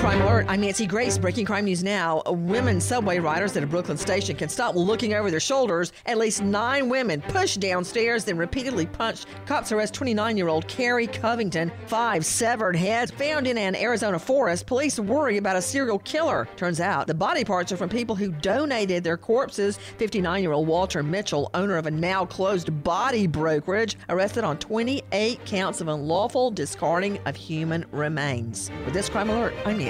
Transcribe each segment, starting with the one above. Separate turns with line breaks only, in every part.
Crime Alert. I'm Nancy Grace. Breaking crime news now. Women subway riders at a Brooklyn station can stop looking over their shoulders. At least nine women pushed downstairs, then repeatedly punched. Cops arrest 29 year old Carrie Covington. Five severed heads found in an Arizona forest. Police worry about a serial killer. Turns out the body parts are from people who donated their corpses. 59 year old Walter Mitchell, owner of a now closed body brokerage, arrested on 28 counts of unlawful discarding of human remains. With this crime alert, I'm Nancy.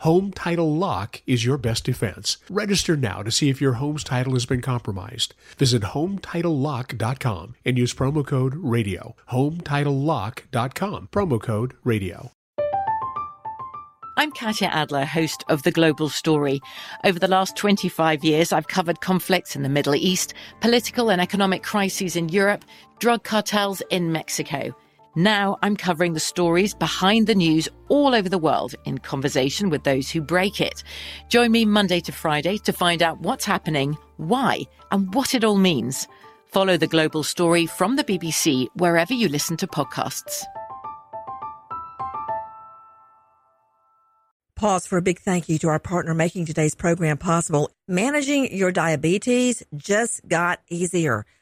Home Title Lock is your best defense. Register now to see if your home's title has been compromised. Visit HometitleLock.com and use promo code RADIO. HometitleLock.com, promo code RADIO.
I'm Katya Adler, host of The Global Story. Over the last 25 years, I've covered conflicts in the Middle East, political and economic crises in Europe, drug cartels in Mexico. Now I'm covering the stories behind the news all over the world in conversation with those who break it. Join me Monday to Friday to find out what's happening, why, and what it all means. Follow the global story from the BBC wherever you listen to podcasts.
Pause for a big thank you to our partner making today's program possible. Managing your diabetes just got easier.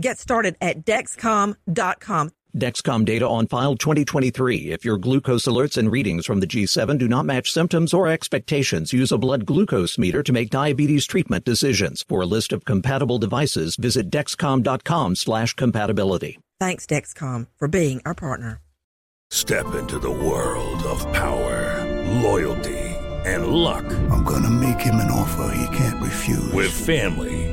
Get started at Dexcom.com.
Dexcom data on file 2023. If your glucose alerts and readings from the G7 do not match symptoms or expectations, use a blood glucose meter to make diabetes treatment decisions. For a list of compatible devices, visit dexcom.com slash compatibility.
Thanks, Dexcom, for being our partner.
Step into the world of power, loyalty, and luck.
I'm going to make him an offer he can't refuse.
With family,